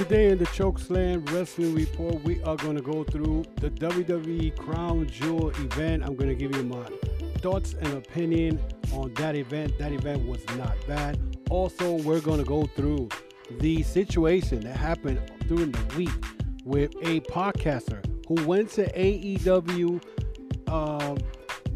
Today in the Chokeslam Wrestling Report, we are going to go through the WWE Crown Jewel event. I'm going to give you my thoughts and opinion on that event. That event was not bad. Also, we're going to go through the situation that happened during the week with a podcaster who went to AEW um,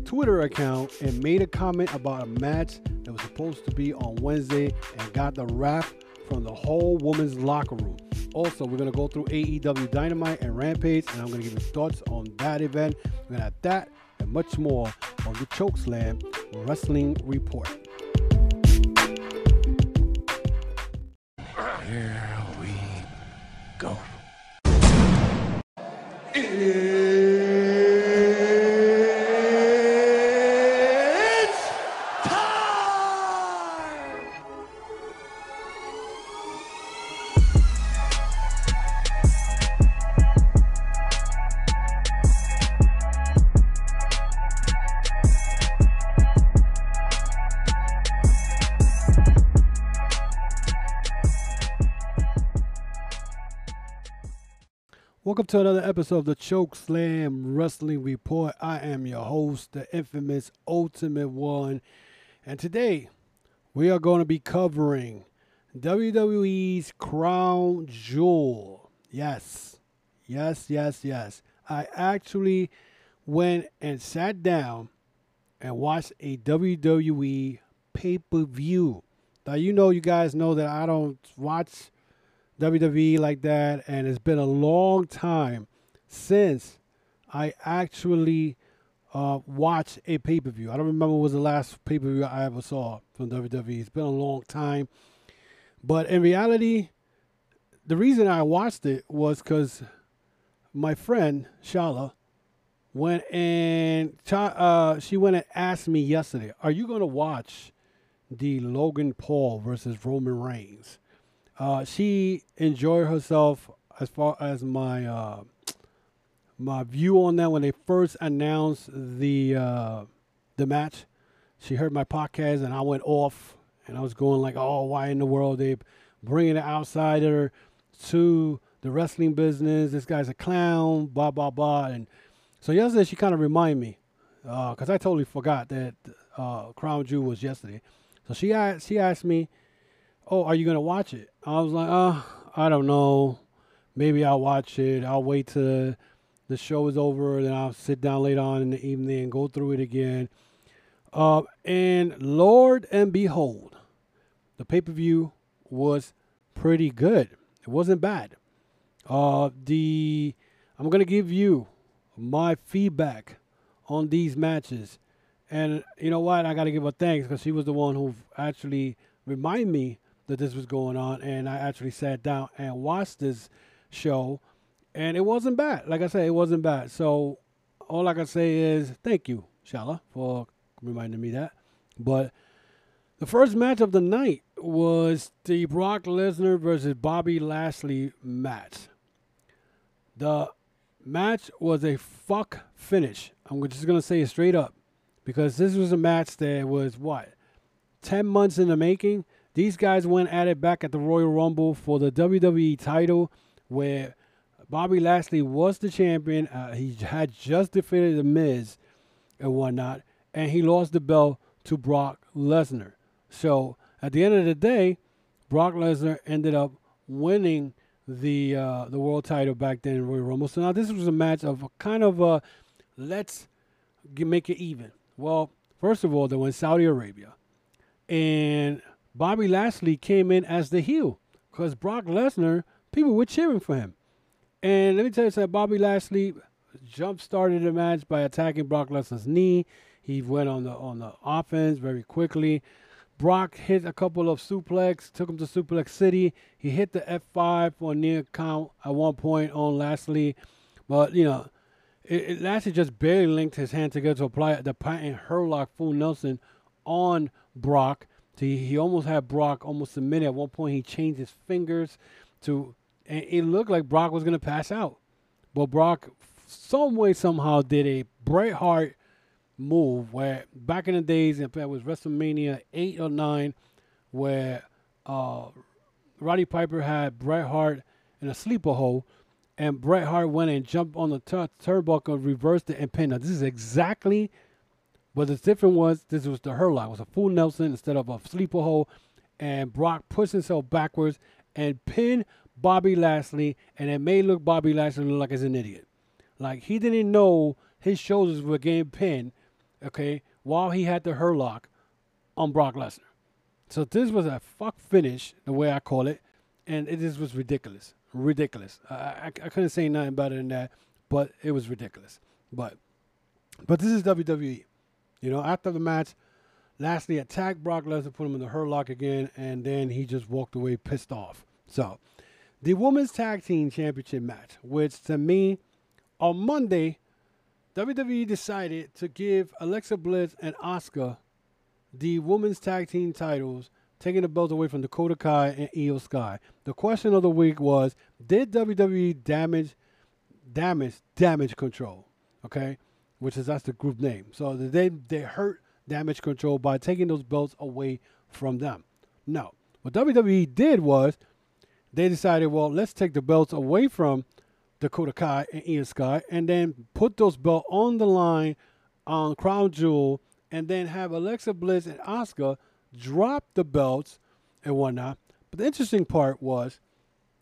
Twitter account and made a comment about a match that was supposed to be on Wednesday and got the wrath from the whole women's locker room. Also, we're going to go through AEW Dynamite and Rampage, and I'm going to give you thoughts on that event. We're going to have that and much more on the Chokeslam Wrestling Report. Here we go. To another episode of the Choke Slam Wrestling Report. I am your host, the infamous Ultimate One, and today we are going to be covering WWE's Crown Jewel. Yes, yes, yes, yes. I actually went and sat down and watched a WWE pay per view. Now, you know, you guys know that I don't watch WWE like that, and it's been a long time since I actually uh, watched a pay per view. I don't remember what was the last pay per view I ever saw from WWE. It's been a long time, but in reality, the reason I watched it was because my friend Shala went and uh, she went and asked me yesterday, "Are you going to watch the Logan Paul versus Roman Reigns?" Uh, she enjoyed herself as far as my uh, my view on that when they first announced the uh, the match. She heard my podcast and I went off and I was going like, "Oh, why in the world they bringing an outsider to the wrestling business? This guy's a clown." Blah blah blah. And so yesterday she kind of reminded me because I totally forgot that uh, Crown Jewel was yesterday. So she she asked me oh, are you gonna watch it? I was like, uh, I don't know. Maybe I'll watch it. I'll wait till the show is over, then I'll sit down later on in the evening and go through it again. Uh, and Lord and behold, the pay per view was pretty good. It wasn't bad. Uh, the I'm gonna give you my feedback on these matches, and you know what? I gotta give her thanks because she was the one who actually reminded me that this was going on, and I actually sat down and watched this show, and it wasn't bad. Like I said, it wasn't bad. So all I can say is thank you, Shala, for reminding me that. But the first match of the night was the Brock Lesnar versus Bobby Lashley match. The match was a fuck finish. I'm just gonna say it straight up because this was a match that was what ten months in the making. These guys went at it back at the Royal Rumble for the WWE title, where Bobby Lashley was the champion. Uh, he had just defeated The Miz and whatnot, and he lost the belt to Brock Lesnar. So at the end of the day, Brock Lesnar ended up winning the uh, the world title back then in Royal Rumble. So now this was a match of kind of a let's make it even. Well, first of all, they went Saudi Arabia, and Bobby Lashley came in as the heel because Brock Lesnar, people were cheering for him. And let me tell you something, Bobby Lashley jump started the match by attacking Brock Lesnar's knee. He went on the on the offense very quickly. Brock hit a couple of suplex, took him to Suplex City. He hit the F5 for a near count at one point on Lashley. But, you know, it, it Lashley just barely linked his hand together to apply the patent Hurt Lock full Nelson on Brock. So he, he almost had Brock almost submitted. At one point, he changed his fingers to, and it looked like Brock was going to pass out. But Brock, some way, somehow, did a Bret Hart move where back in the days, fact, it was WrestleMania 8 or 9, where uh, Roddy Piper had Bret Hart in a sleeper hold, and Bret Hart went and jumped on the tur- turnbuckle, reversed it, and pinned. Now, this is exactly what the difference was. This was the Hurt Lock. It was a full Nelson instead of a sleeper hold, and Brock pushed himself backwards and pinned Bobby Lashley, and it made look Bobby Lashley look like he's an idiot. Like he didn't know his shoulders were getting pinned, okay, while he had the Hurt Lock on Brock Lesnar. So this was a fuck finish, the way I call it, and it just was ridiculous, ridiculous. I, I, I couldn't say nothing better than that, but it was ridiculous. But but this is WWE. You know, after the match, Lashley attacked Brock Lesnar, put him in the Hurt Lock again, and then he just walked away pissed off. So the Women's Tag Team Championship match, which to me, on Monday, WWE decided to give Alexa Bliss and Asuka the Women's Tag Team titles, taking the belt away from Dakota Kai and Iyo Sky. The question of the week was: Did WWE damage, damage, damage control? Okay, which is that's the group name. So they they hurt damage control by taking those belts away from them. No, what WWE did was they decided, well, let's take the belts away from Dakota Kai and Iyo Sky, and then put those belts on the line on Crown Jewel, and then have Alexa Bliss and Asuka drop the belts and whatnot. But the interesting part was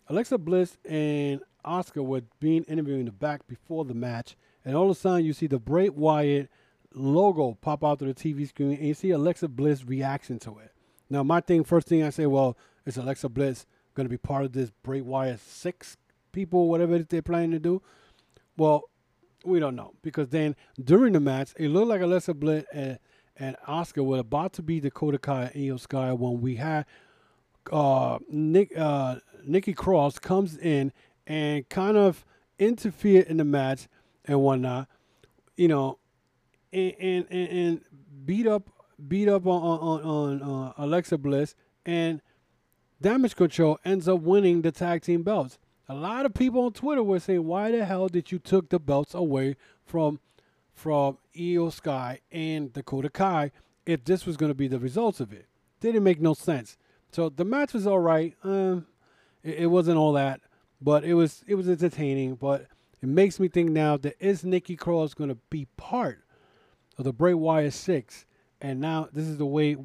Alexa Bliss and Asuka were being interviewed in the back before the match, and all of a sudden you see the Bray Wyatt logo pop out to the TV screen, and you see Alexa Bliss reaction to it. Now, my thing, first thing I say, well, is Alexa Bliss going to be part of this Bray Wyatt six people, whatever they're planning to do? Well, we don't know because then during the match, it looked like Alexa Bliss and, and Asuka were about to be Dakota Kai and Iyo Sky when we had uh, Nick uh, Nikki Cross comes in and kind of interfered in the match and whatnot, you know, and and, and, beat up beat up on on, on uh, Alexa Bliss and Damage Control ends up winning the tag team belts. A lot of people on Twitter were saying, "Why the hell did you took the belts away from from Iyo Sky and Dakota Kai if this was going to be the results of it?" Didn't make no sense. So the match was all right. Um, it, it wasn't all that, but it was it was entertaining. But it makes me think now that is Nikki Cross going to be part of the Bray Wyatt Six, and now this is the way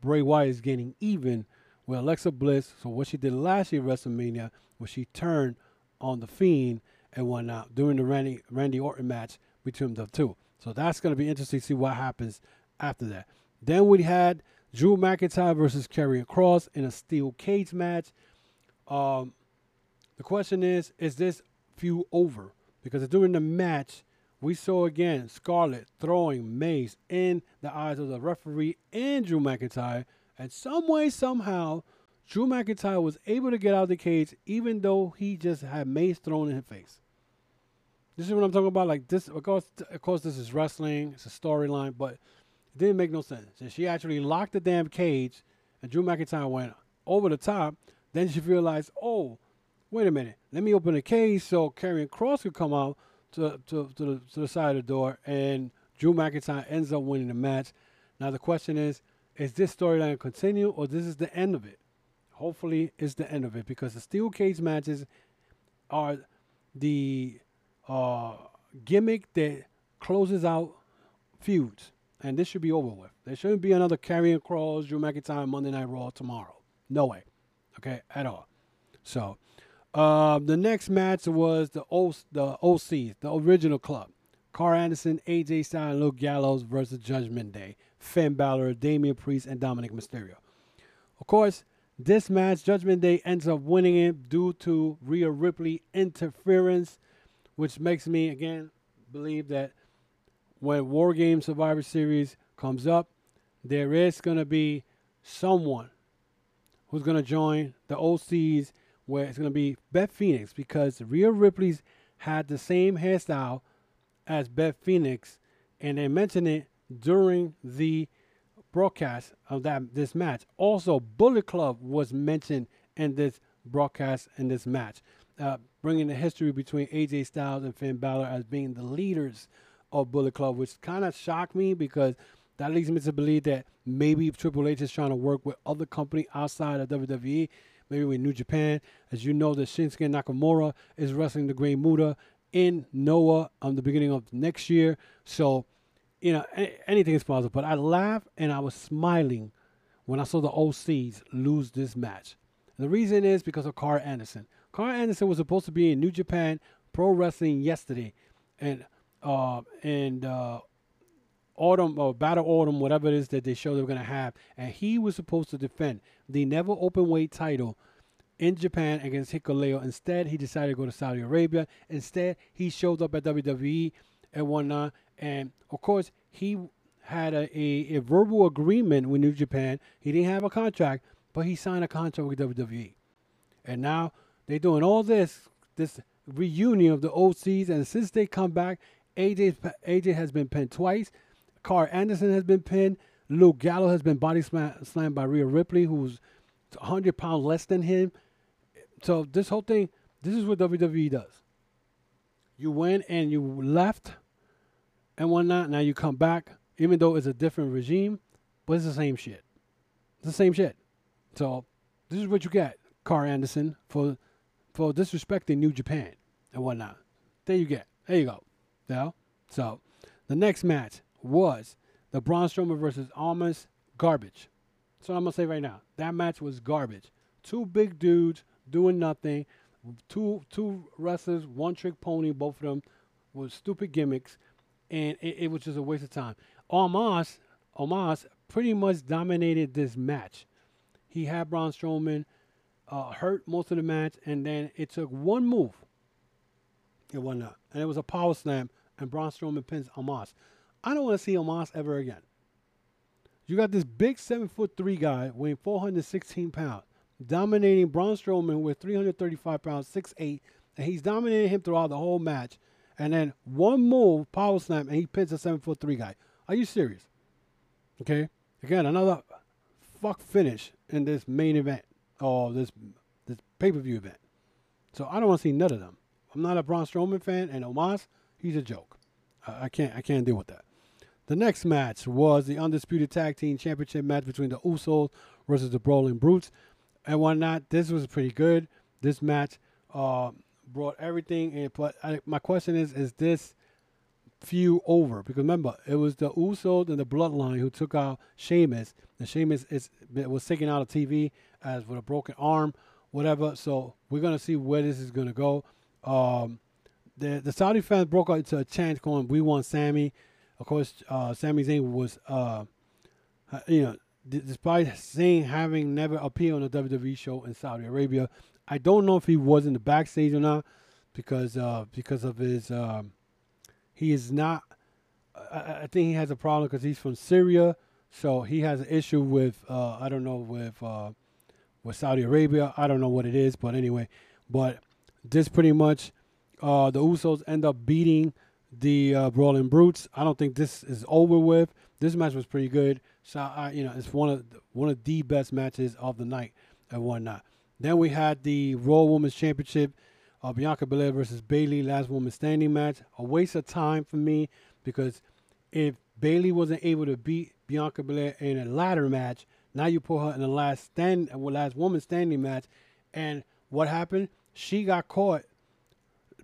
Bray Wyatt is getting even with Alexa Bliss. So what she did last year WrestleMania was she turned on the Fiend and whatnot during the Randy Randy Orton match between the two. So that's going to be interesting to see what happens after that. Then we had Drew McIntyre versus Karrion Kross in a steel cage match. Um, the question is, is this feud over? Because during the match, we saw again Scarlett throwing mace in the eyes of the referee and Drew McIntyre, and some way, somehow, Drew McIntyre was able to get out of the cage, even though he just had mace thrown in his face. This is what I'm talking about. Like this, of course, of course, this is wrestling. It's a storyline, but it didn't make no sense. And she actually locked the damn cage, and Drew McIntyre went over the top. Then she realized, oh, wait a minute, let me open the cage so Karrion Kross could come out to to to the, to the side of the door, and Drew McIntyre ends up winning the match. Now the question is, is this storyline continue or this is the end of it? Hopefully, it's the end of it because the steel cage matches are the uh, gimmick that closes out feuds, and this should be over with. There shouldn't be another Karrion Kross, Drew McIntyre Monday Night Raw tomorrow. No way, okay, at all. So, um, the next match was the o- the OC, the original club. Karl Anderson, AJ Styles, Luke Gallows versus Judgment Day. Finn Balor, Damian Priest, and Dominik Mysterio. Of course, this match, Judgment Day ends up winning it due to Rhea Ripley interference, which makes me again believe that when War Games Survivor Series comes up, there is going to be someone who's going to join the OCs where it's going to be Beth Phoenix because Rhea Ripley's had the same hairstyle as Beth Phoenix, and they mentioned it during the broadcast of that this match. Also, Bullet Club was mentioned in this broadcast in this match, uh, bringing the history between AJ Styles and Finn Balor as being the leaders of Bullet Club, which kind of shocked me because that leads me to believe that maybe Triple H is trying to work with other company outside of WWE. Maybe with New Japan. As you know, that Shinsuke Nakamura is wrestling the Great Muta in Noah on the beginning of next year. So, you know, a- anything is possible. But I laughed and I was smiling when I saw the OCs lose this match. The reason is because of Karl Anderson. Karl Anderson was supposed to be in New Japan Pro Wrestling yesterday, and uh, and uh, autumn or battle autumn, whatever it is that they show they're gonna have, and he was supposed to defend the never open weight title in Japan against Hikuleo. Instead, he decided to go to Saudi Arabia. Instead, he showed up at WWE and whatnot, and of course, he had a, a, a verbal agreement with New Japan. He didn't have a contract, but he signed a contract with WWE. And now they're doing all this, this reunion of the old OCs. And since they come back, AJ, AJ has been pinned twice. Karl Anderson has been pinned. Luke Gallo has been body slam, slammed by Rhea Ripley, who's 100 pounds less than him. So this whole thing, this is what WWE does. You win and you left and whatnot. Now you come back, even though it's a different regime, but it's the same shit. It's the same shit. So this is what you get, Karl Anderson, for for disrespecting New Japan and whatnot. There you get. There you go. Yeah. So the next match was the Braun Strowman versus Omos garbage. So I'm gonna say right now, that match was garbage. Two big dudes doing nothing. Two two wrestlers, one trick pony. Both of them was stupid gimmicks, and it, it was just a waste of time. Omos, Omos pretty much dominated this match. He had Braun Strowman uh, hurt most of the match, and then it took one move. It up, and it was a power slam, and Braun Strowman pins Omos. I don't want to see Omos ever again. You got this big seven foot three guy weighing 416 pounds, dominating Braun Strowman with 335 pounds, 6'8", and he's dominating him throughout the whole match. And then one move, power slam, and he pins a seven foot three guy. Are you serious? Okay. Again, another fuck finish in this main event or this this pay per view event. So I don't want to see none of them. I'm not a Braun Strowman fan, and Omos, he's a joke. I, I can't I can't deal with that. The next match was the undisputed tag team championship match between the Usos versus the Brawling Brutes, and whatnot. This was pretty good. This match uh, brought everything in. But I, my question is: Is this feud over? Because remember, it was the Usos and the Bloodline who took out Sheamus. And Sheamus is was taken out of TV as with a broken arm, whatever. So we're gonna see where this is gonna go. Um, the the Saudi fans broke out into a chant going, "We want Sammy." Of course, uh, Sami Zayn was, uh, you know, d- despite saying having never appeared on a WWE show in Saudi Arabia, I don't know if he was in the backstage or not because uh, because of his um, he is not. I, I think he has a problem because he's from Syria, so he has an issue with uh, I don't know with uh, with Saudi Arabia. I don't know what it is, but anyway, but this pretty much uh, the Usos end up beating the uh, Brawling Brutes. I don't think this is over with. This match was pretty good. So I, you know, it's one of one of the best matches of the night and whatnot. Then we had the Raw Women's Championship, uh, Bianca Belair versus Bayley, last woman standing match. A waste of time for me because if Bayley wasn't able to beat Bianca Belair in a ladder match, now you put her in the last stand, last woman standing match, and what happened? She got caught.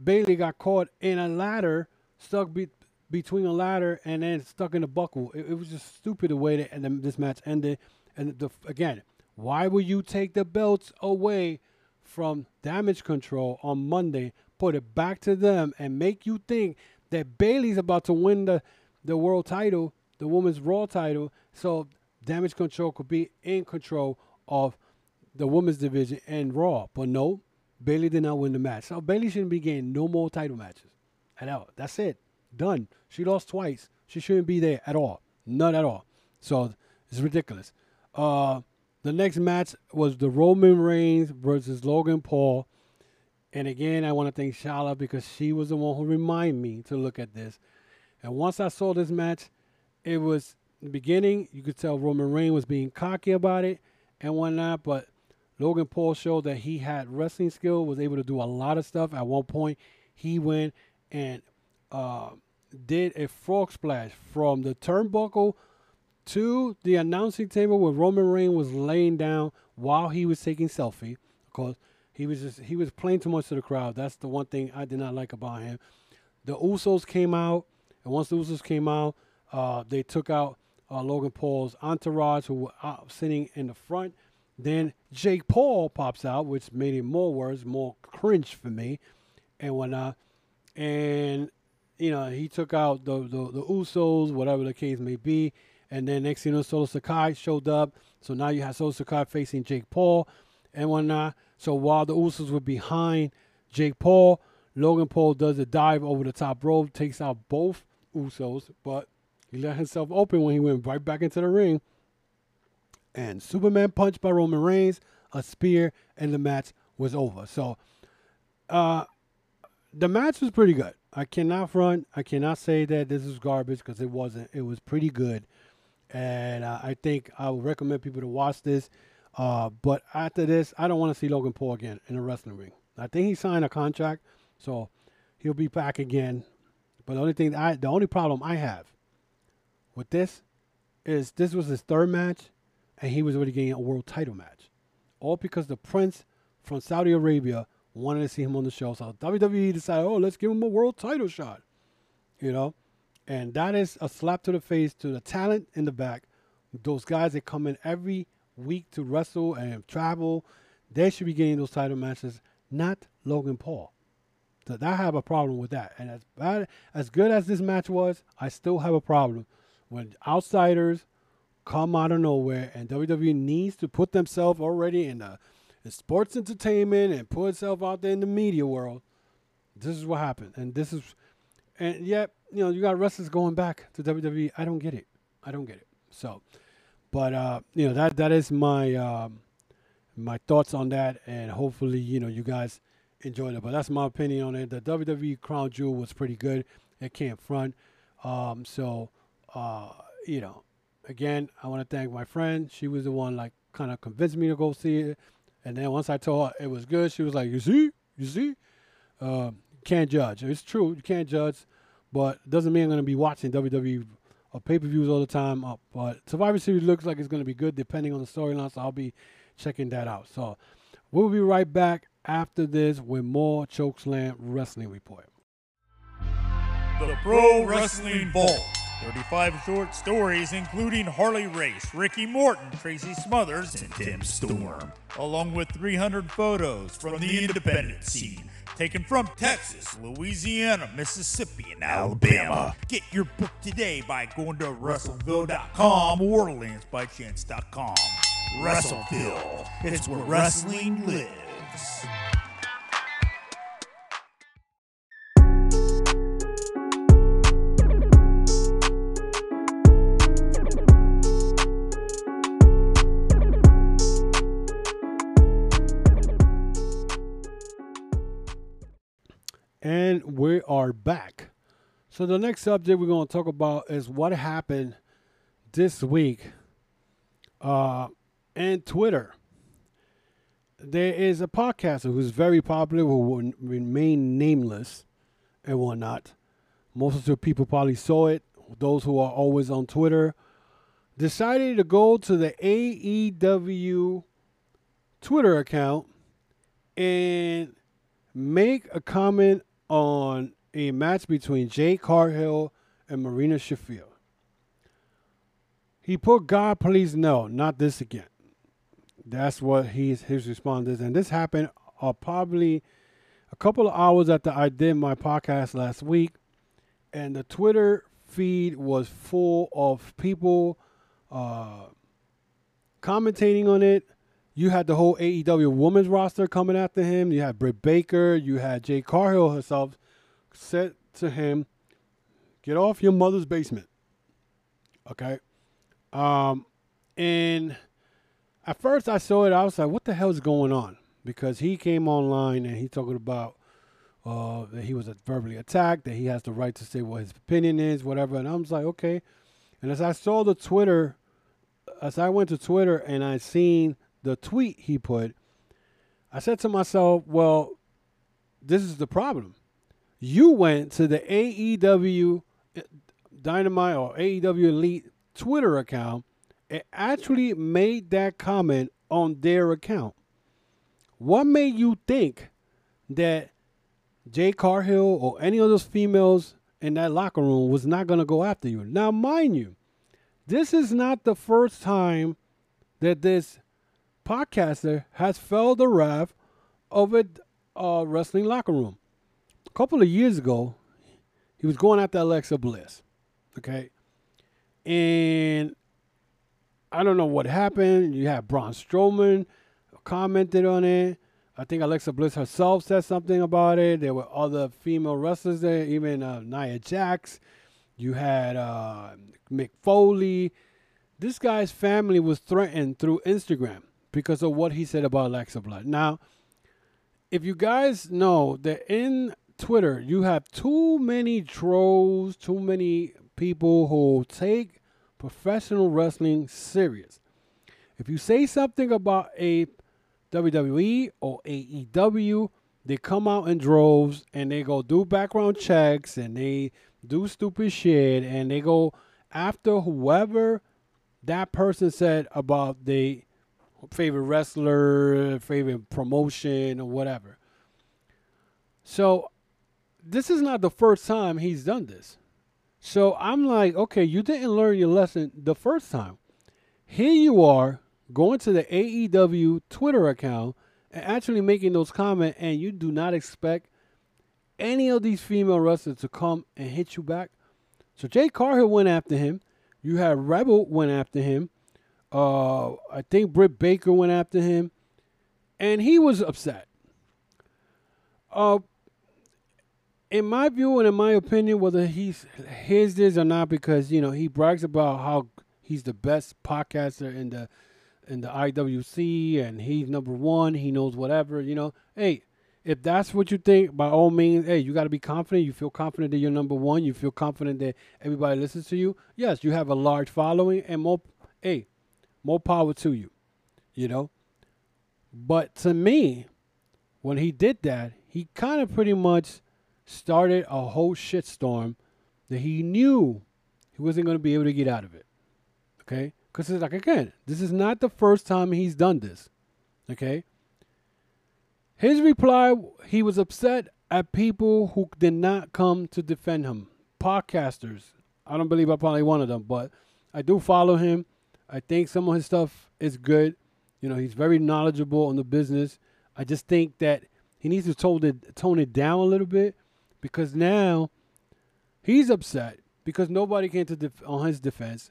Bayley got caught in a ladder stuck be- between a ladder and then stuck in a buckle. It, it was just stupid the way that and this match ended. And the, again, why would you take the belts away from Damage Control on Monday, put it back to them, and make you think that Bayley's about to win the the world title, the women's Raw title, so Damage Control could be in control of the women's division and Raw. But no, Bayley did not win the match. So Bayley shouldn't be getting no more title matches at all. That's it. Done. She lost twice. She shouldn't be there at all. None at all. So it's ridiculous. Uh, the next match was the Roman Reigns versus Logan Paul. And again, I want to thank Shala because she was the one who reminded me to look at this. And once I saw this match, it was the beginning, you could tell Roman Reigns was being cocky about it and whatnot, but Logan Paul showed that he had wrestling skill, was able to do a lot of stuff. At one point, he went and uh, did a frog splash from the turnbuckle to the announcing table where Roman Reigns was laying down while he was taking selfie. Cause he was just he was playing too much to the crowd. That's the one thing I did not like about him. The Usos came out, and once the Usos came out, uh, they took out uh, Logan Paul's entourage, who were uh, sitting in the front. Then Jake Paul pops out, which made it more worse, more cringe for me, and whatnot. And you know, he took out the, the the Usos, whatever the case may be. And then next thing you know, Solo Sikoa showed up. So now you have Solo Sikoa facing Jake Paul and whatnot. So while the Usos were behind Jake Paul, Logan Paul does a dive over the top rope, takes out both Usos, but he let himself open when he went right back into the ring. And Superman punched by Roman Reigns, a spear, and the match was over. So uh, the match was pretty good. I cannot front. I cannot say that this is garbage because it wasn't. It was pretty good, and uh, I think I would recommend people to watch this. Uh, but after this, I don't want to see Logan Paul again in a wrestling ring. I think he signed a contract, so he'll be back again. But the only thing I, the only problem I have with this is this was his third match, and he was already getting a world title match, all because the Prince from Saudi Arabia wanted to see him on the show. So WWE decided, oh, let's give him a world title shot. You know? And that is a slap to the face to the talent in the back. Those guys that come in every week to wrestle and travel, they should be getting those title matches, not Logan Paul. So I have a problem with that. And as bad as good as this match was, I still have a problem when outsiders come out of nowhere and WWE needs to put themselves already in the in sports entertainment and put itself out there in the media world. This is what happened, and this is, and yet you know you got wrestlers going back to WWE. I don't get it. I don't get it. So, but uh, you know that that is my um, my thoughts on that, and hopefully you know you guys enjoyed it. But that's my opinion on it. The WWE Crown Jewel was pretty good. It came front. Um, so uh, you know, again, I want to thank my friend. She was the one like kind of convinced me to go see it. And then once I told her it was good, she was like, "You see, you see, uh, can't judge. It's true, you can't judge, but doesn't mean I'm going to be watching WWE or pay per views all the time. Uh, but Survivor Series looks like it's going to be good depending on the storyline, so I'll be checking that out. So we'll be right back after this with more Chokeslam Wrestling Report. The Pro Wrestling Vault. 35 short stories, including Harley Race, Ricky Morton, Tracy Smothers, and Tim Storm, along with 300 photos from the independent scene, taken from Texas, Louisiana, Mississippi, and Alabama. Get your book today by going to WrestleVille.com or LanceByChance.com. WrestleVille, it's where wrestling lives. Are back. So the next subject we're going to talk about is what happened this week uh, and Twitter. There is a podcaster who's very popular who will remain nameless and whatnot. Most of the people probably saw it. Those who are always on Twitter decided to go to the AEW Twitter account and make a comment on a match between Jade Cargill and Marina Shafir. He put God, please no, not this again. That's what he's, his response is. And this happened uh, probably a couple of hours after I did my podcast last week. And the Twitter feed was full of people uh, commentating on it. You had the whole AEW women's roster coming after him. You had Britt Baker. You had Jade Cargill herself said to him, "Get off your mother's basement." Okay, um, and at first I saw it, I was like, "What the hell is going on?" Because he came online and he talking about uh, that he was verbally attacked, that he has the right to say what his opinion is, whatever. And I was like, okay. And as I saw the Twitter, as I went to Twitter and I seen the tweet he put, I said to myself, well, this is the problem. You went to the AEW Dynamite or AEW Elite Twitter account and actually made that comment on their account. what made you think that Jade Cargill or any of those females in that locker room was not going to go after you? Now, mind you, this is not the first time that this podcaster has felt the wrath of a uh, wrestling locker room. Couple of years ago, he was going after Alexa Bliss. Okay. And I don't know what happened. You had Braun Strowman commented on it. I think Alexa Bliss herself said something about it. There were other female wrestlers there, even uh, Nia Jax. You had uh, Mick Foley. This guy's family was threatened through Instagram because of what he said about Alexa Bliss. Now, if you guys know that in Twitter you have too many trolls, too many people who take professional wrestling serious. If you say something about a WWE or AEW, they come out in droves and they go do background checks and they do stupid shit and they go after whoever that person said about the favorite wrestler, favorite promotion, or whatever. So, this is not the first time he's done this. So, I'm like, okay, you didn't learn your lesson the first time. Here you are going to the AEW Twitter account and actually making those comments, and you do not expect any of these female wrestlers to come and hit you back. So, Jade Cargill went after him. You had Rebel went after him. Uh, I think Britt Baker went after him, and he was upset. Uh, in my view and in my opinion, whether he's his this or not, because you know he brags about how he's the best podcaster in the in the IWC and he's number one. He knows whatever. You know, hey, if that's what you think, by all means, hey, you got to be confident. You feel confident that you're number one. You feel confident that everybody listens to you. Yes, you have a large following, and more. Hey, more power to you, you know. But to me, when he did that, he kind of pretty much started a whole shitstorm that he knew he wasn't going to be able to get out of it. Okay? Because it's like, again, this is not the first time he's done this. Okay? His reply, he was upset at people who did not come to defend him. Podcasters. I don't believe I'm probably one of them, but I do follow him. I think some of his stuff is good. You know, he's very knowledgeable on the business. I just think that he needs to tone it, tone it down a little bit because now he's upset because nobody came to def- on his defense.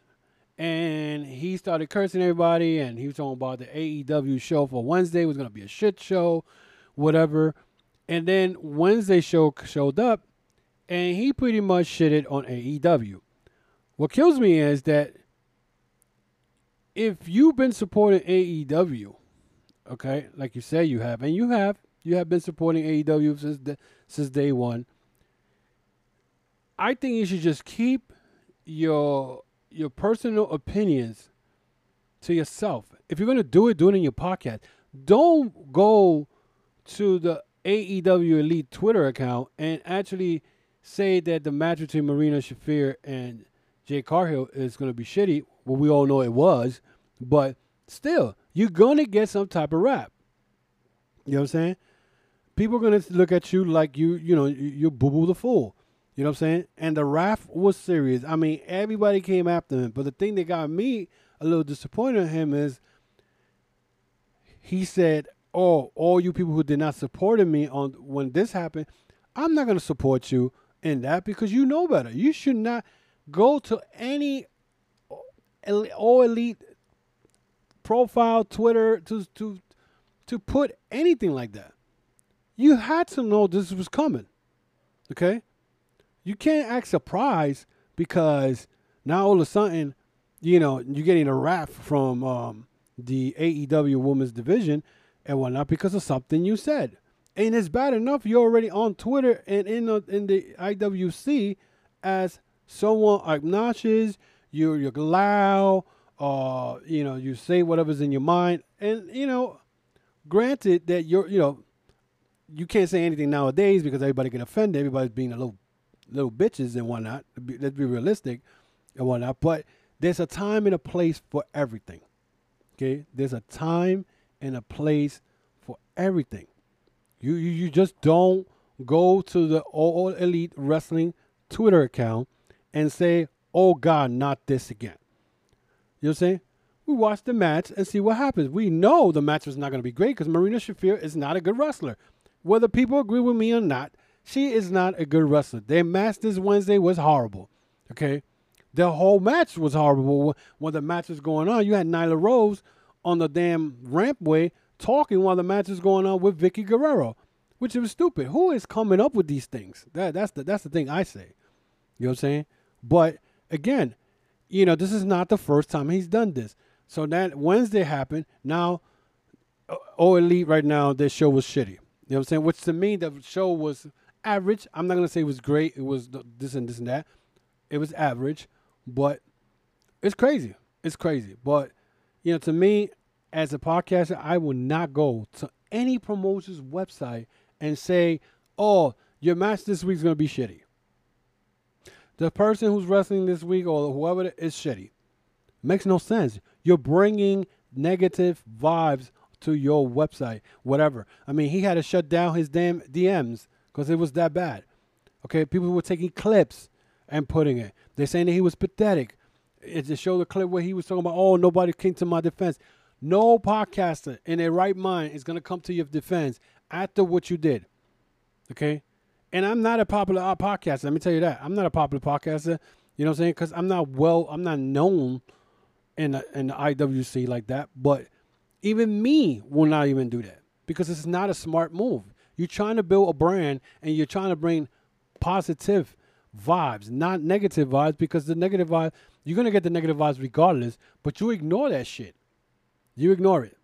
And he started cursing everybody, and he was talking about the AEW show for Wednesday was going to be a shit show, whatever. And then Wednesday show showed up, and he pretty much shitted on AEW. What kills me is that if you've been supporting AEW, okay, like you say you have, and you have, you have been supporting AEW since the, since day one. I think you should just keep your your personal opinions to yourself. If you're gonna do it, do it in your podcast. Don't go to the AEW Elite Twitter account and actually say that the match between Marina Shafir and Jade Cargill is going to be shitty. Well, we all know it was, but still, you're going to get some type of rap. You know what I'm saying? People are going to look at you like you, you know, you're Boo Boo the Fool. You know what I'm saying? And the rap was serious. I mean, everybody came after him. But the thing that got me a little disappointed in him is he said, "Oh, all you people who did not support me on when this happened, I'm not going to support you in that because you know better. You should not go to any all elite profile Twitter to to to put anything like that. You had to know this was coming. Okay? You can't act surprised because now all of a sudden, you know, you're getting a rap from um, the AEW women's division and whatnot because of something you said. And it's bad enough you're already on Twitter and in the, in the IWC as someone obnoxious, you're you're loud, uh, you know, you say whatever's in your mind, and you know, granted that you're, you know, you can't say anything nowadays because everybody get offended. Everybody's being a little little bitches and whatnot. Let's be realistic and whatnot. But there's a time and a place for everything. Okay, there's a time and a place for everything. You you, you just don't go to the All Elite Wrestling Twitter account and say, "Oh God, not this again." You know what I'm saying? We watch the match and see what happens. We know the match was not going to be great because Marina Shafir is not a good wrestler. Whether people agree with me or not, she is not a good wrestler. Their match this Wednesday was horrible. Okay, the whole match was horrible. When the match was going on, you had Nyla Rose on the damn rampway talking while the match was going on with Vickie Guerrero, which was stupid. Who is coming up with these things? That that's the that's the thing I say. You know what I'm saying? But again, you know, this is not the first time he's done this. So that Wednesday happened. Now, uh, O Elite right now, their show was shitty. You know what I'm saying? Which to me, the show was average. I'm not gonna say it was great. It was this and this and that. It was average, but it's crazy. It's crazy. But you know, to me, as a podcaster, I will not go to any promoter's website and say, "Oh, your match this week is gonna be shitty." The person who's wrestling this week or whoever is shitty. Makes no sense. You're bringing negative vibes to your website, whatever. I mean, he had to shut down his damn DMs because it was that bad. Okay, people were taking clips and putting it. They're saying that he was pathetic. It just showed a clip where he was talking about, oh, nobody came to my defense. No podcaster in their right mind is going to come to your defense after what you did. Okay? And I'm not a popular uh, podcaster. Let me tell you that. I'm not a popular podcaster. You know what I'm saying? Because I'm not well, I'm not known in in the IWC like that. But even me will not even do that because it's not a smart move. You're trying to build a brand and you're trying to bring positive vibes, not negative vibes, because the negative vibe, you're going to get the negative vibes regardless, but you ignore that shit. You ignore it.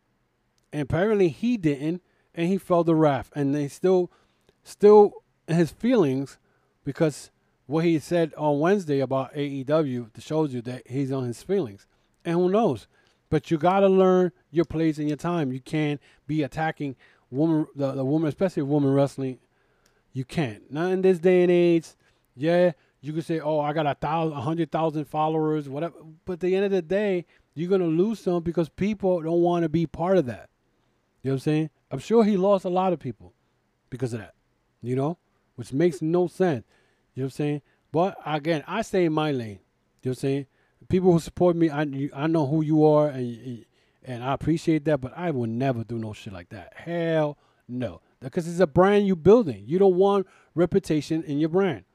And apparently he didn't, and he felt the wrath. And they still, still his feelings, because what he said on Wednesday about AEW shows you that he's on his feelings. And who knows? But you got to learn your place and your time. You can't be attacking woman, the, the woman, especially woman wrestling. You can't. Not in this day and age. Yeah, you can say, "Oh, I got a thousand, a hundred thousand followers, whatever." But at the end of the day, you're gonna lose some because people don't want to be part of that. You know what I'm saying? I'm sure he lost a lot of people because of that. You know, which makes no sense. You know what I'm saying? But again, I stay in my lane. You know what I'm saying? People who support me, I I know who you are, and and I appreciate that. But I will never do no shit like that. Hell no, because it's a brand you building. You don't want reputation in your brand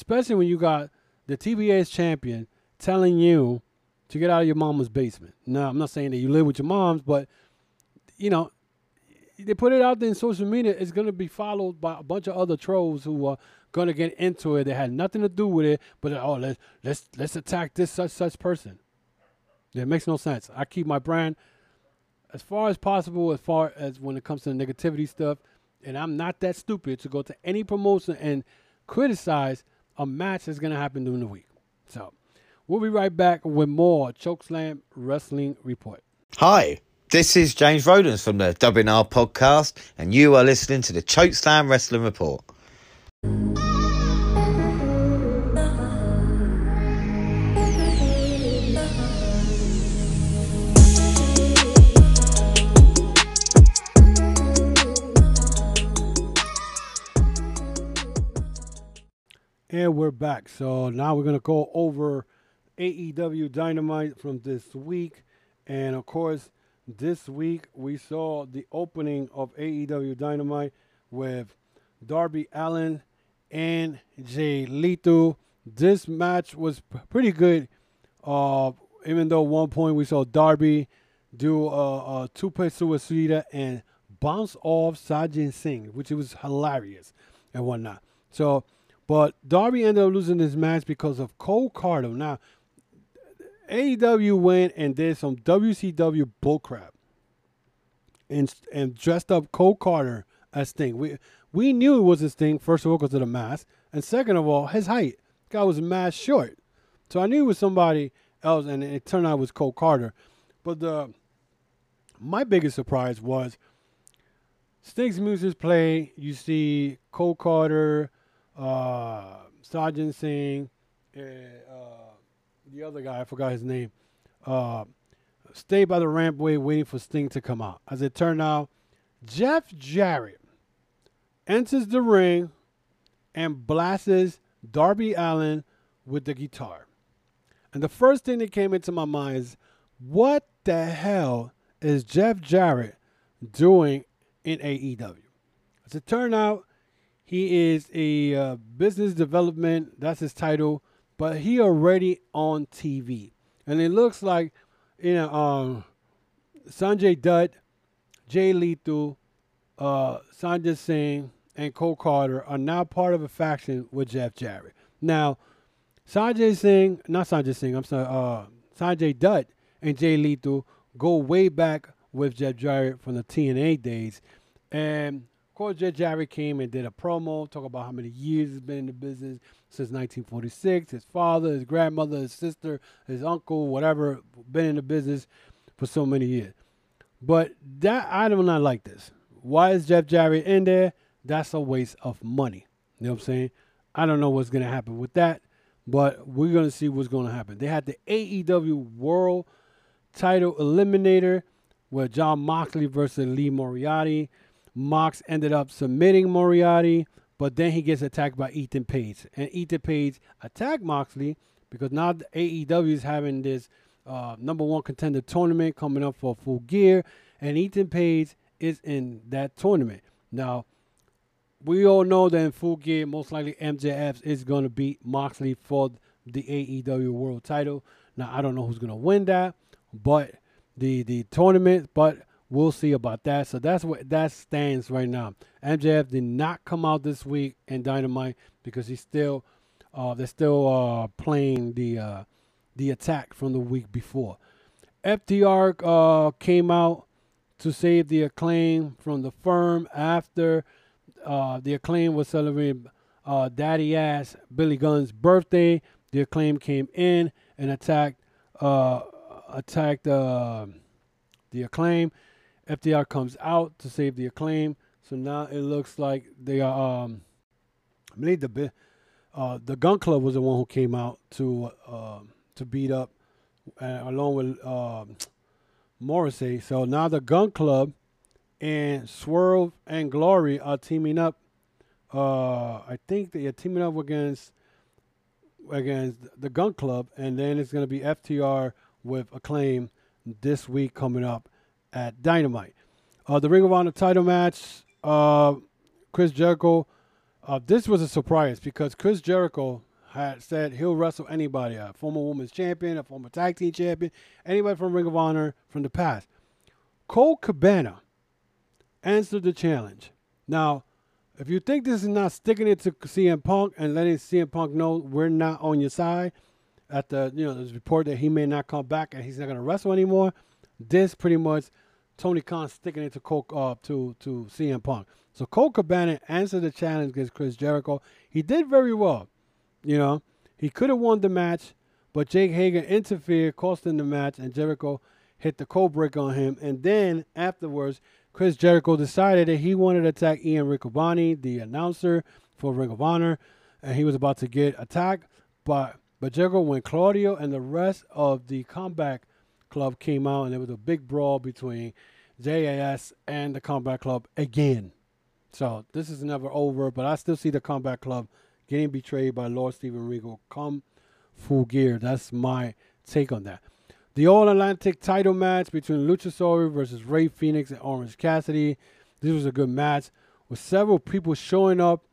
especially when you got the TBS champion telling you to get out of your mama's basement. Now, I'm not saying that you live with your moms, but you know, they put it out there in social media. It's going to be followed by a bunch of other trolls who are going to get into it. They had nothing to do with it, but oh, let's let's let's attack this such such person. Yeah, it makes no sense. I keep my brand as far as possible, as far as when it comes to the negativity stuff, and I'm not that stupid to go to any promotion and criticize a match that's going to happen during the week. So we'll be right back with more Chokeslam Wrestling Report. Hi, this is James Rodens from the WNR podcast, and you are listening to the Chokeslam Wrestling Report. And we're back. So now we're going to go over AEW Dynamite from this week. And of course, this week we saw the opening of AEW Dynamite with Darby Allin and Jay Lethal. This match was pretty good. Uh, even though one point we saw Darby do a, a two-play suicida and bounce off Sajin Singh, which was hilarious and whatnot. So but Darby ended up losing this match because of Cole Karter. Now, AEW went and did some WCW bullcrap and and dressed up Cole Karter as Sting. We we knew it was his thing first of all because of the mask, and second of all, his height. Guy was a short, so I knew it was somebody else, and it turned out it was Cole Karter. But the my biggest surprise was Sting's music play. You see Cole Karter uh, Sajin Singh, and uh, the other guy, I forgot his name, uh, stayed by the rampway waiting for Sting to come out. As it turned out, Jeff Jarrett enters the ring and blasts Darby Allin with the guitar. And the first thing that came into my mind is what the hell is Jeff Jarrett doing in AEW? As it turned out, he is a uh, business development, that's his title, but he already on TV. And it looks like, you know, um, Sonjay Dutt, Jay Lethal, uh, Sanjay Singh, and Cole Karter are now part of a faction with Jeff Jarrett. Now, Sanjay Singh, not Sanjay Singh, I'm sorry, uh, Sonjay Dutt and Jay Lethal go way back with Jeff Jarrett from the TNA days. And course, Jeff Jarrett came and did a promo, talk about how many years he's been in the business since 1946. His father, his grandmother, his sister, his uncle, whatever, been in the business for so many years. But that I do not like this. Why is Jeff Jarrett in there? That's a waste of money. You know what I'm saying? I don't know what's gonna happen with that, but we're gonna see what's gonna happen. They had the AEW World Title Eliminator with Jon Moxley versus Lee Moriarty. Mox ended up submitting Moriarty, but then he gets attacked by Ethan Page, and Ethan Page attacked Moxley because now AEW is having this uh, number one contender tournament coming up for full gear, and Ethan Page is in that tournament. Now, we all know that in full gear, most likely MJF is going to beat Moxley for the AEW World Title. Now, I don't know who's going to win that, but the the tournament, but we'll see about that. So that's what that stands right now. MJF did not come out this week in Dynamite because he's still uh, they're still uh, playing the uh, the attack from the week before. FTR uh, came out to save the acclaim from the firm after uh, the acclaim was celebrating uh, Daddy Ass Billy Gunn's birthday. The acclaim came in and attacked attacked uh, the acclaim. FTR comes out to save the acclaim. So now it looks like they are. Um, I believe the uh, the Gunn Club was the one who came out to uh, to beat up, uh, along with uh, Morrissey. So now the Gunn Club and Swerve and Glory are teaming up. Uh, I think they are teaming up against against the Gunn Club, and then it's going to be FTR with Acclaim this week coming up at Dynamite. Uh, the Ring of Honor title match, uh, Chris Jericho. Uh, this was a surprise because Chris Jericho had said he'll wrestle anybody, a former women's champion, a former tag team champion, anybody from Ring of Honor from the past. Colt Cabana answered the challenge. Now, if you think this is not sticking it to CM Punk and letting CM Punk know we're not on your side, at the you know there's report that he may not come back and he's not going to wrestle anymore. This pretty much Tony Khan sticking it to Colt uh, to to CM Punk. So Colt Cabana answered the challenge against Chris Jericho. He did very well. You know, he could have won the match, but Jake Hager interfered, costing the match, and Jericho hit the code break on him. And then afterwards, Chris Jericho decided that he wanted to attack Ian Riccaboni, the announcer for Ring of Honor, and he was about to get attacked. But but Jericho, went Claudio and the rest of the Combat Club came out, and there was a big brawl between JAS and the Combat Club again. So this is never over, but I still see the Combat Club getting betrayed by Lord Steven Regal come full gear. That's my take on that. The All Atlantic title match between Luchasaurus versus Rey Fenix and Orange Cassidy. This was a good match with several people showing up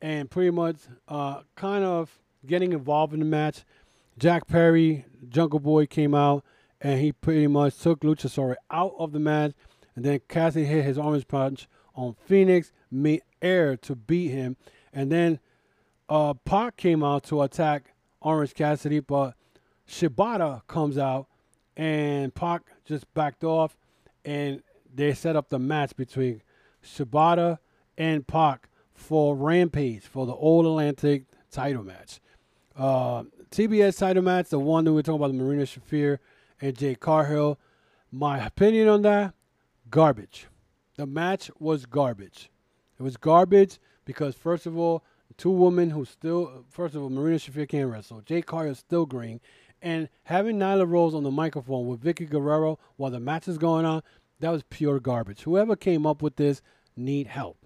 and pretty much uh, kind of getting involved in the match. Jack Perry, Jungle Boy came out and he pretty much took Luchasaurus out of the match. And then Cassidy hit his orange punch on Fenix made air to beat him. And then uh, Pac came out to attack Orange Cassidy, but Shibata comes out and Pac just backed off, and they set up the match between Shibata and Pac for Rampage for the All Atlantic title match. Uh, TBS title match, the one that we are talking about, the Marina Shafir and Jade Cargill. My opinion on that, garbage. The match was garbage. It was garbage because, first of all, two women who still, first of all, Marina Shafir can't wrestle. Jay Cargill is still green. And having Nyla Rose on the microphone with Vickie Guerrero while the match is going on, That was pure garbage. Whoever came up with this need help.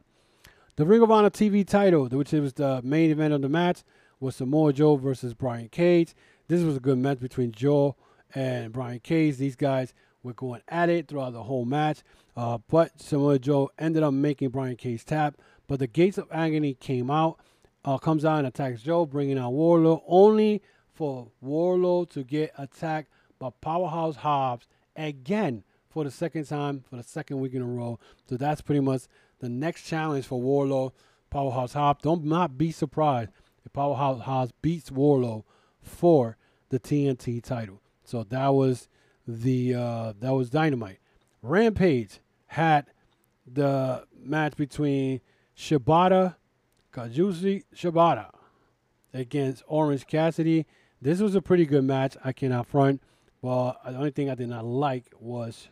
The Ring of Honor TV title, which was the main event of the match, was Samoa Joe versus Brian Cage. This was a good match between Joe and Brian Cage. These guys were going at it throughout the whole match, uh, but Samoa Joe ended up making Brian Cage tap. But the Gates of Agony came out, uh, comes out and attacks Joe, bringing out Wardlow, only for Wardlow to get attacked by Powerhouse Hobbs again for the second time for the second week in a row. So that's pretty much the next challenge for Wardlow, Powerhouse Hobbs. Don't not be surprised if Powerhouse Hobbs beats Wardlow for the TNT title. So that was the uh, that was Dynamite. Rampage had the match between Shibata, Kazuchi Shibata, against Orange Cassidy. This was a pretty good match. I cannot front. But the only thing I did not like was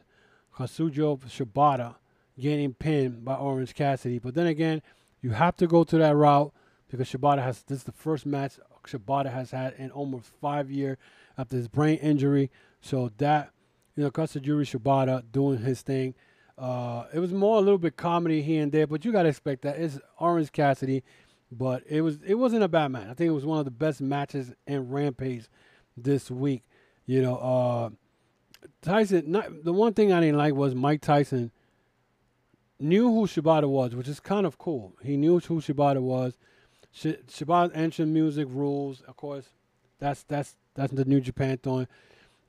Kazuchika Shibata getting pinned by Orange Cassidy. But then again, you have to go to that route because Shibata has this is the first match Shibata has had in almost five years after his brain injury. So that you know, Katsuyori Shibata doing his thing. Uh, it was more a little bit comedy here and there, but you gotta expect that. It's Orange Cassidy, but it was it wasn't a bad match. I think it was one of the best matches in Rampage this week. You know, uh, Tyson. Not, the one thing I didn't like was Mike Tyson knew who Shibata was, which is kind of cool. He knew who Shibata was. Sh- Shibata's entrance music rules, of course. That's that's that's the New Japan thing.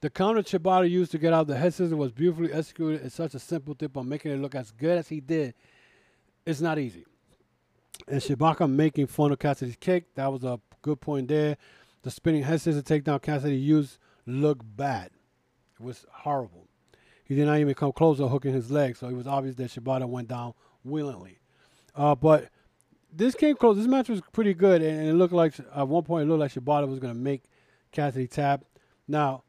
The counter Shibata used to get out the head scissors was beautifully executed. It's such a simple tip on making it look as good as he did. It's not easy. And Shibata making fun of Cassidy's kick, that was a good point there. The spinning head scissors takedown Cassidy used looked bad. It was horrible. He did not even come close to hooking his leg, so it was obvious that Shibata went down willingly. Uh, but this came close. This match was pretty good, and it looked like at one point it looked like Shibata was going to make Cassidy tap. Now,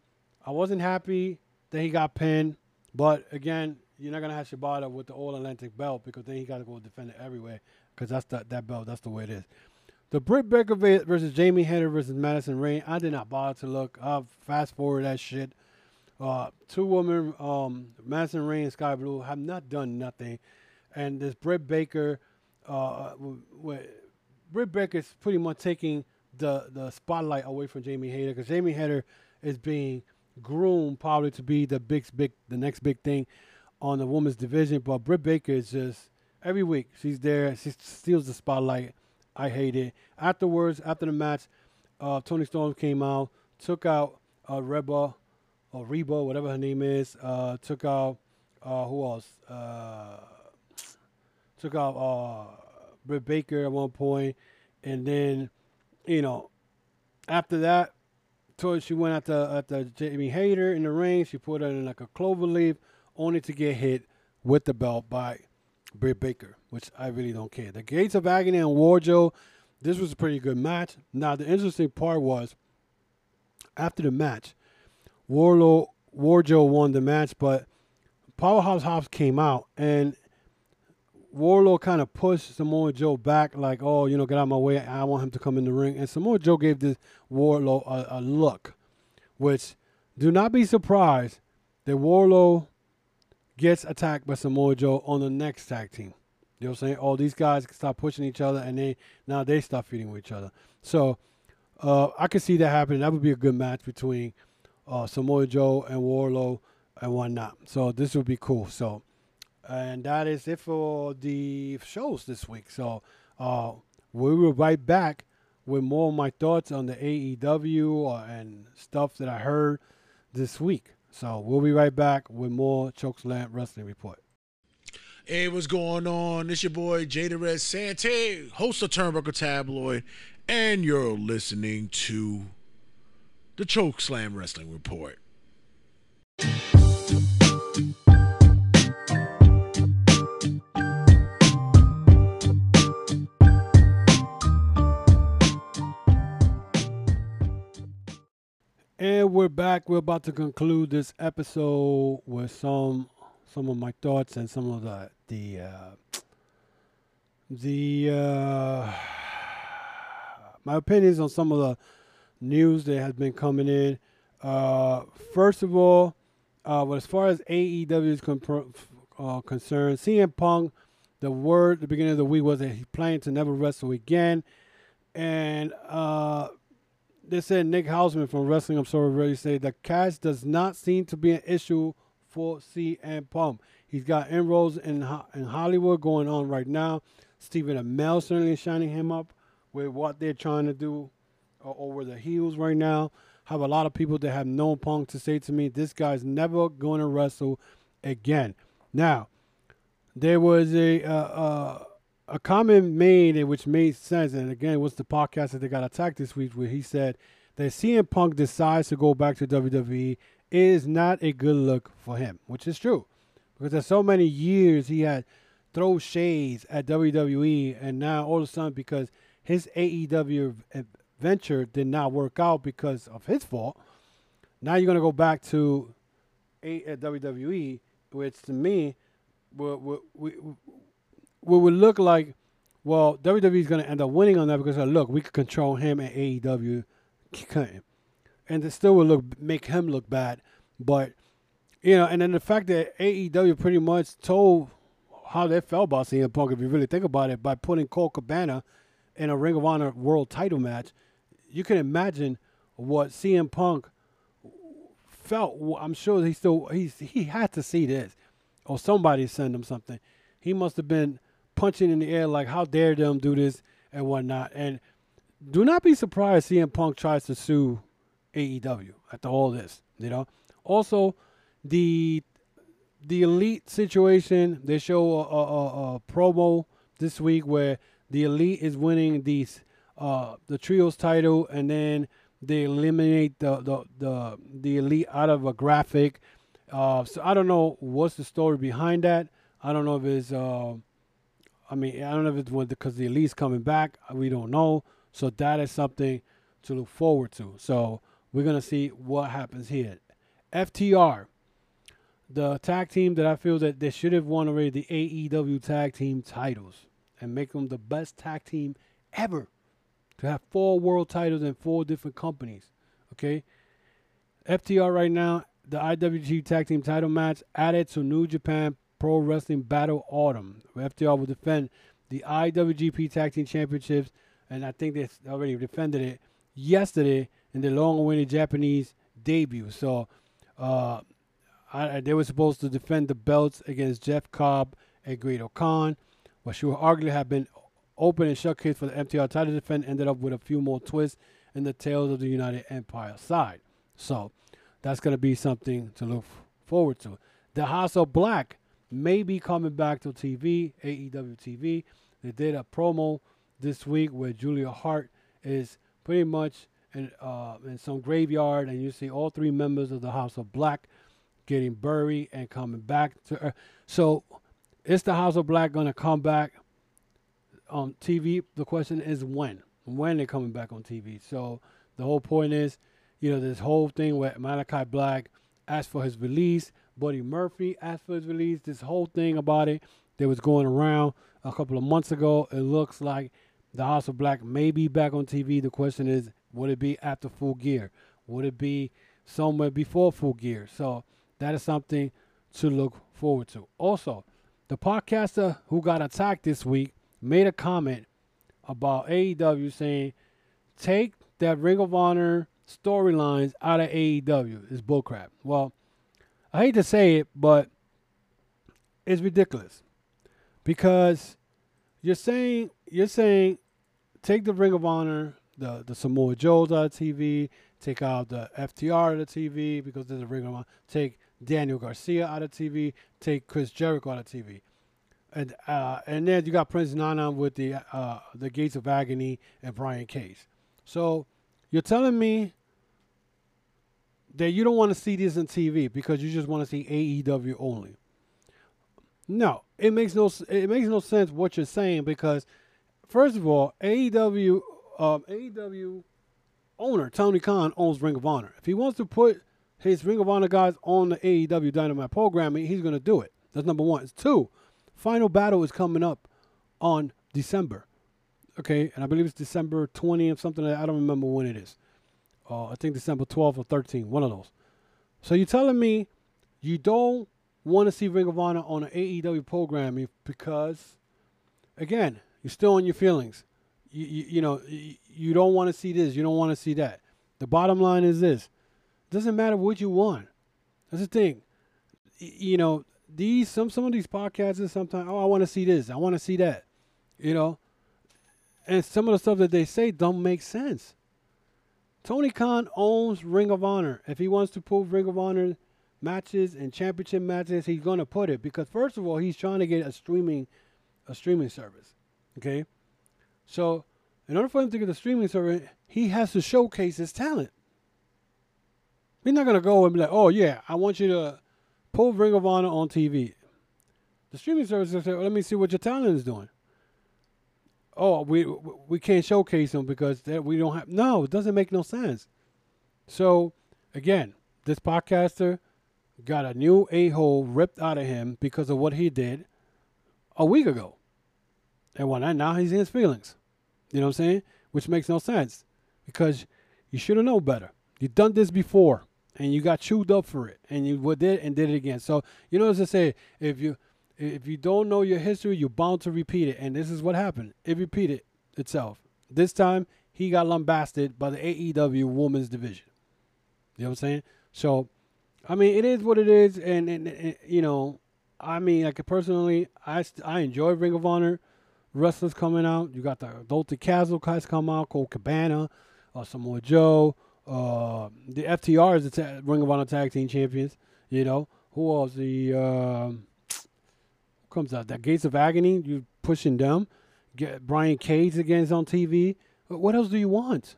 I wasn't happy that he got pinned, but again, you're not to have Shibata with the All Atlantic belt because then he got to go defend it everywhere because that's the, that belt. That's the way it is. The Britt Baker versus Jamie Hayter versus Madison Rayne. I did not bother to look. I'll fast forward that shit. Uh, two women, um, Madison Rayne and Skye Blue, have not done nothing. And this Britt Baker, uh, Britt Baker is pretty much taking the, the spotlight away from Jamie Hayter because Jamie Hayter is being groomed probably to be the big, big, the next big thing on the women's division. But Britt Baker is just every week she's there. She steals the spotlight. I hate it. Afterwards, after the match, uh, Toni Storm came out, took out uh, Reba or Reba, whatever her name is. Uh, took out uh, who else? Uh, took out uh, Britt Baker at one point, and then you know after that, towards she went at the Jamie Hayter in the ring. She put her in like a clover leaf, only to get hit with the belt by Britt Baker, which I really don't care. The Gates of Agony and Wardlow, this was a pretty good match. Now the interesting part was after the match, Warlow Wardlow won the match, but Powerhouse Hobbs came out and Wardlow kind of pushed Samoa Joe back, like, oh, you know, get out of my way. I want him to come in the ring. And Samoa Joe gave this Wardlow a, a look, which do not be surprised that Wardlow gets attacked by Samoa Joe on the next tag team. You know what I'm saying? Oh, these guys start pushing each other, and they now they start feeding with each other. So uh, I could see that happening. That would be a good match between uh, Samoa Joe and Wardlow and whatnot. So this would be cool. So and that is it for the shows this week. So uh, we will be right back with more of my thoughts on the AEW uh, and stuff that I heard this week. So we'll be right back with more Chokeslam Wrestling Report. Hey, what's going on? It's your boy Jada Red Sante, host of Turnbuckle Tabloid, and you're listening to the Chokeslam Wrestling Report. And we're back. We're about to conclude this episode with some some of my thoughts and some of the the uh, the uh, my opinions on some of the news that has been coming in. Uh, first of all, uh, well, as far as AEW is uh, concerned. CM Punk, the word at the beginning of the week was that he planned to never wrestle again. And uh, they said Nick Hausman from Wrestling Observer really said the cash does not seem to be an issue for CM Punk. He's got inroads in, in Hollywood going on right now. Stephen Amell certainly shining him up with what they're trying to do uh, over the heels right now. Have a lot of people that have known Punk to say to me, this guy's never going to wrestle again. Now, there was a uh, uh, a comment made in which made sense, and again, was the podcast that they got attacked this week, where he said that CM Punk decides to go back to WWE is not a good look for him, which is true, because there's so many years he had throw shades at WWE, and now all of a sudden because his AEW venture did not work out because of his fault, now you're gonna go back to a, uh, at WWE, which to me would, would, would, would look like, well, WWE is going to end up winning on that because uh, look, we could control him and AEW couldn't, and it still would look make him look bad. But you know, and then the fact that AEW pretty much told how they felt about CM Punk, if you really think about it, by putting Colt Cabana in a Ring of Honor World Title match, you can imagine what CM Punk felt. I'm sure he still he's he had to see this, or somebody send him something. He must have been punching in the air like, "How dare them do this?" and whatnot. And do not be surprised CM Punk tries to sue AEW after all this. You know. Also, the the elite situation. They show a, a, a, promo this week where the elite is winning these uh, the trios title, and then they eliminate the the the, the elite out of a graphic. Uh, so I don't know what's the story behind that. I don't know if it's. Uh, I mean, I don't know if it's because the elite's coming back. Uh, we don't know. So that is something to look forward to. So we're gonna see what happens here. FTR, the tag team that I feel that they should have won already the AEW tag team titles and make them the best tag team ever to have four world titles in four different companies. Okay. FTR right now, the IWG tag team title match added to New Japan Pro Wrestling Battle Autumn. FTR will defend the IWGP Tag Team Championships, and I think they already defended it yesterday in the long-awaited Japanese debut. So, uh, I, they were supposed to defend the belts against Jeff Cobb and Great Khan, but should arguably have been open and shut case for the FTR title defense. Ended up with a few more twists in the tails of the United Empire side. So, that's going to be something to look forward to. The House of Black may be coming back to TV, AEW TV. They did a promo this week where Julia Hart is pretty much in, uh, in some graveyard, and you see all three members of the House of Black getting buried and coming back to Earth. So, is the House of Black going to come back on TV? The question is when. When they're coming back on TV. So, the whole point is, you know, this whole thing where Malakai Black asked for his release Buddy Murphy asked for his release. This whole thing about it that was going around a couple of months ago. It looks like the House of Black may be back on TV. The question is, would it be after Full Gear? Would it be somewhere before Full Gear? So that is something to look forward to. Also, the podcaster who got attacked this week made a comment about AEW saying, take that Ring of Honor storylines out of AEW. It's bullcrap. Well, I hate to say it, but it's ridiculous because you're saying you're saying take the Ring of Honor, the the Samoa Joes out of TV, take out the FTR out of TV because there's a Ring of Honor, take Daniel Garcia out of TV, take Chris Jericho out of TV, and uh, and then you got Prince Nana with the uh, the Gates of Agony and Brian Cage. So you're telling me that you don't want to see this on TV because you just want to see AEW only. No, it makes no it makes no sense what you're saying because first of all, AEW um, AEW owner Tony Khan owns Ring of Honor. If he wants to put his Ring of Honor guys on the AEW Dynamite programming, he's going to do it. That's number one. It's two. Final Battle is coming up on December. Okay, and I believe it's December 20th, something. I don't remember when it is uh, I think December 12th or 13th, one of those. So you're telling me you don't want to see Ring of Honor on an AEW programming because, again, you're still in your feelings. You, you, you know, you, don't want to see this. You don't want to see that. The bottom line is this. It Doesn't matter what you want. That's the thing. You know, these some some of these podcasts sometimes, oh, I want to see this. I want to see that. You know, and some of the stuff that they say don't make sense. Tony Khan owns Ring of Honor. If he wants to put Ring of Honor matches and championship matches, he's going to put it because first of all, he's trying to get a streaming a streaming service. Okay? So, in order for him to get a streaming service, he has to showcase his talent. He's not going to go and be like, "Oh yeah, I want you to pull Ring of Honor on TV." The streaming service will say, well, "Let me see what your talent is doing." Oh, we we can't showcase them because we don't have. No, it doesn't make no sense. So again, this podcaster got a new a hole ripped out of him because of what he did a week ago, and when now he's in his feelings. You know what I'm saying? Which makes no sense because you should have known better. You've done this before and you got chewed up for it, and you did and did it again. So you know as I say, if you if you don't know your history, you're bound to repeat it. And this is what happened. It repeated itself. This time, he got lambasted by the AEW Women's Division. You know what I'm saying? So, I mean, it is what it is. And, and, and you know, I mean, like personally, I, st- I enjoy Ring of Honor wrestlers coming out. You got the Dalton Castle guys come out, Colt Cabana, uh, Samoa Joe. Uh, the FTR is the ta- Ring of Honor Tag Team Champions. You know, who else? The. Um, comes out. Uh, that Gates of Agony, you pushing them. Get Brian Cage against on TV. What else do you want?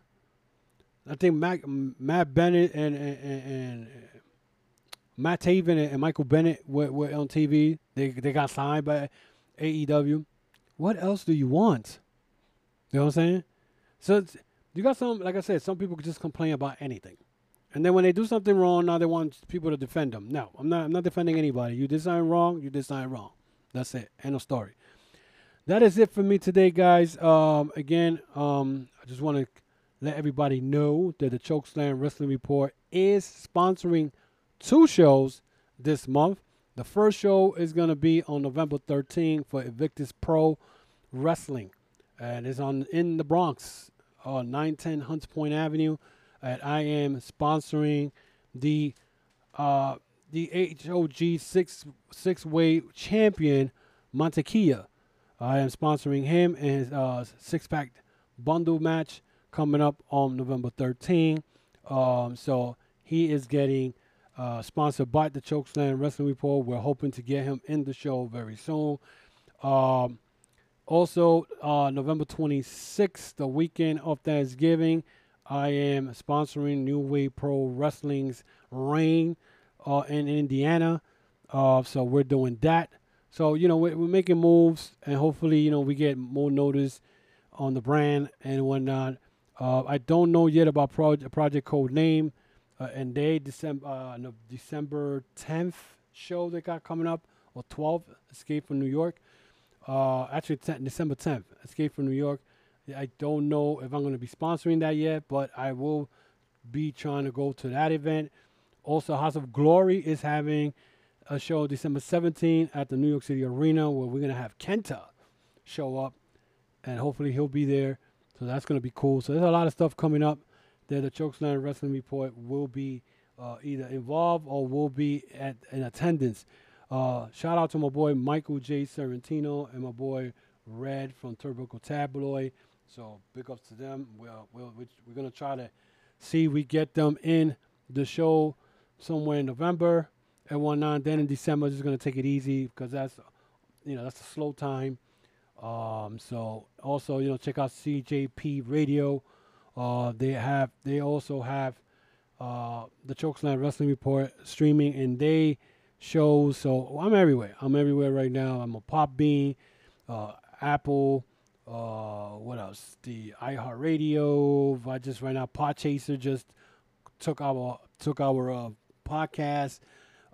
I think Matt, Matt Bennett and, and, and uh, Matt Taven and Michael Bennett were, were on TV. They they got signed by AEW. What else do you want? You know what I'm saying? So you got some, like I said, some people just complain about anything. And then when they do something wrong, now they want people to defend them. No, I'm not. I'm not defending anybody. You did something wrong. You did something wrong. That's it. End of story. That is it for me today, guys. Um, again, um, I just want to let everybody know that the Chokeslam Wrestling Report is sponsoring two shows this month. The first show is going to be on November 13th for Invictus Pro Wrestling, and it's on in the Bronx, on 910 Hunts Point Avenue. And I am sponsoring the uh, the HOG six six way champion Montekia. I am sponsoring him and his uh, six pack bundle match coming up on November 13. Um, so he is getting uh, sponsored by the Chokeslam Wrestling Report. We're hoping to get him in the show very soon. Um, also, uh, November 26th, the weekend of Thanksgiving, I am sponsoring New Way Pro Wrestling's Reign uh, in Indiana. Uh, so we're doing that. So you know we're, we're, making moves, and hopefully you know we get more notice on the brand and whatnot. Uh, I don't know yet about Project Project Code Name, uh, and they December uh, no, December 10th show they got coming up or 12th Escape from New York. Uh, actually, 10, December 10th Escape from New York. I don't know if I'm going to be sponsoring that yet, but I will be trying to go to that event. Also, House of Glory is having a show December 17th at the New York City Arena where we're going to have Kenta show up, and hopefully he'll be there. So that's going to be cool. So there's a lot of stuff coming up that the Chokeslam Wrestling Report will be uh, either involved or will be at in attendance. Uh, shout out to my boy Michael J. Sorrentino and my boy Red from Turnbuckle Tabloid. So big ups to them. We'll, we'll, we're going to try to see we get them in the show somewhere in November and whatnot. Then in December, just gonna take it easy because that's, you know, that's a slow time. Um, so also, you know, check out CJP Radio. Uh, they have, they also have uh, the Chokeslam Wrestling Report streaming, and they shows. So I'm everywhere. I'm everywhere right now. I'm a Podbean, uh, Apple. Uh, what else? The iHeartRadio. I just right now. Podchaser just took our took our uh, podcast.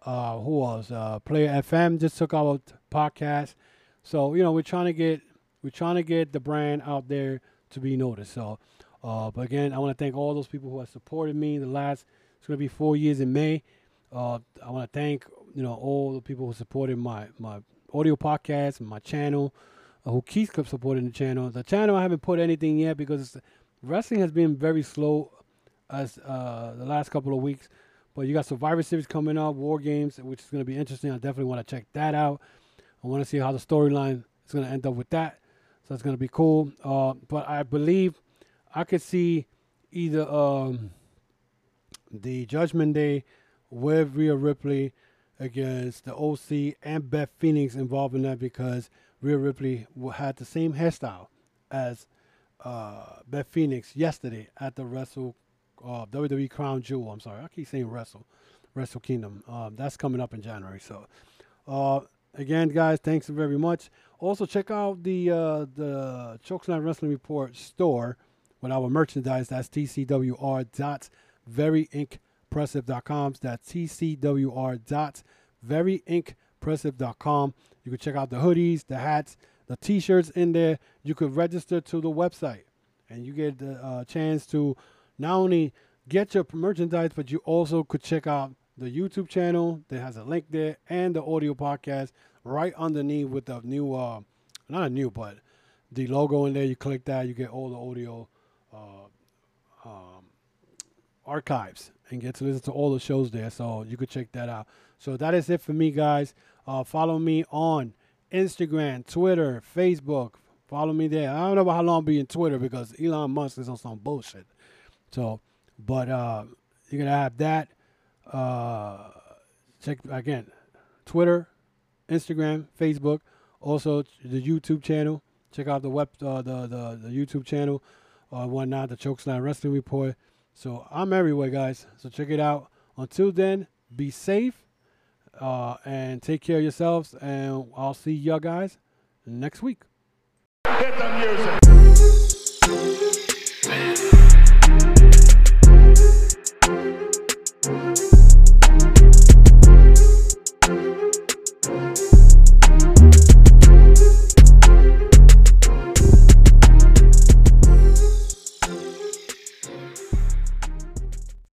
Uh, who else? Uh, Player FM just took our podcast. So you know we're trying to get we're trying to get the brand out there to be noticed. So, uh, but again, I want to thank all those people who have supported me the last. It's going to be four years in May. Uh, I want to thank you know all the people who supported my my audio podcast my channel, uh, who keeps supporting the channel. The channel I haven't put anything yet because wrestling has been very slow as uh, the last couple of weeks. But you got Survivor Series coming up, War Games, which is going to be interesting. I definitely want to check that out. I want to see how the storyline is going to end up with that. So it's going to be cool. Uh, but I believe I could see either um, the Judgment Day with Rhea Ripley against the OC and Beth Phoenix involved in that because Rhea Ripley had the same hairstyle as uh, Beth Phoenix yesterday at the Wrestle uh, WWE Crown Jewel. I'm sorry, I keep saying Wrestle, Wrestle Kingdom. Um, that's coming up in January. So, uh, again, guys, thanks very much. Also, check out the uh, the Chokeslam Wrestling Report store with our merchandise. That's tcwr dot veryimpressive.com. That's tcwr dot veryimpressive.com. You can check out the hoodies, the hats, the t-shirts in there. You could register to the website, and you get the uh, chance to not only get your merchandise, but you also could check out the YouTube channel that has a link there and the audio podcast right underneath with the new, uh, not a new, but the logo in there. You click that, you get all the audio uh, um, archives and get to listen to all the shows there. So you could check that out. So that is it for me, guys. Uh, follow me on Instagram, Twitter, Facebook. Follow me there. I don't know about how long I'll be in Twitter because Elon Musk is on some bullshit. So, but uh, you're gonna have that. Uh, check again, Twitter, Instagram, Facebook, also the YouTube channel. Check out the web, uh, the, the the YouTube channel, uh, whatnot, the Chokeslam Wrestling Report. So I'm everywhere, guys. So check it out. Until then, be safe uh, and take care of yourselves. And I'll see y'all guys next week. The music.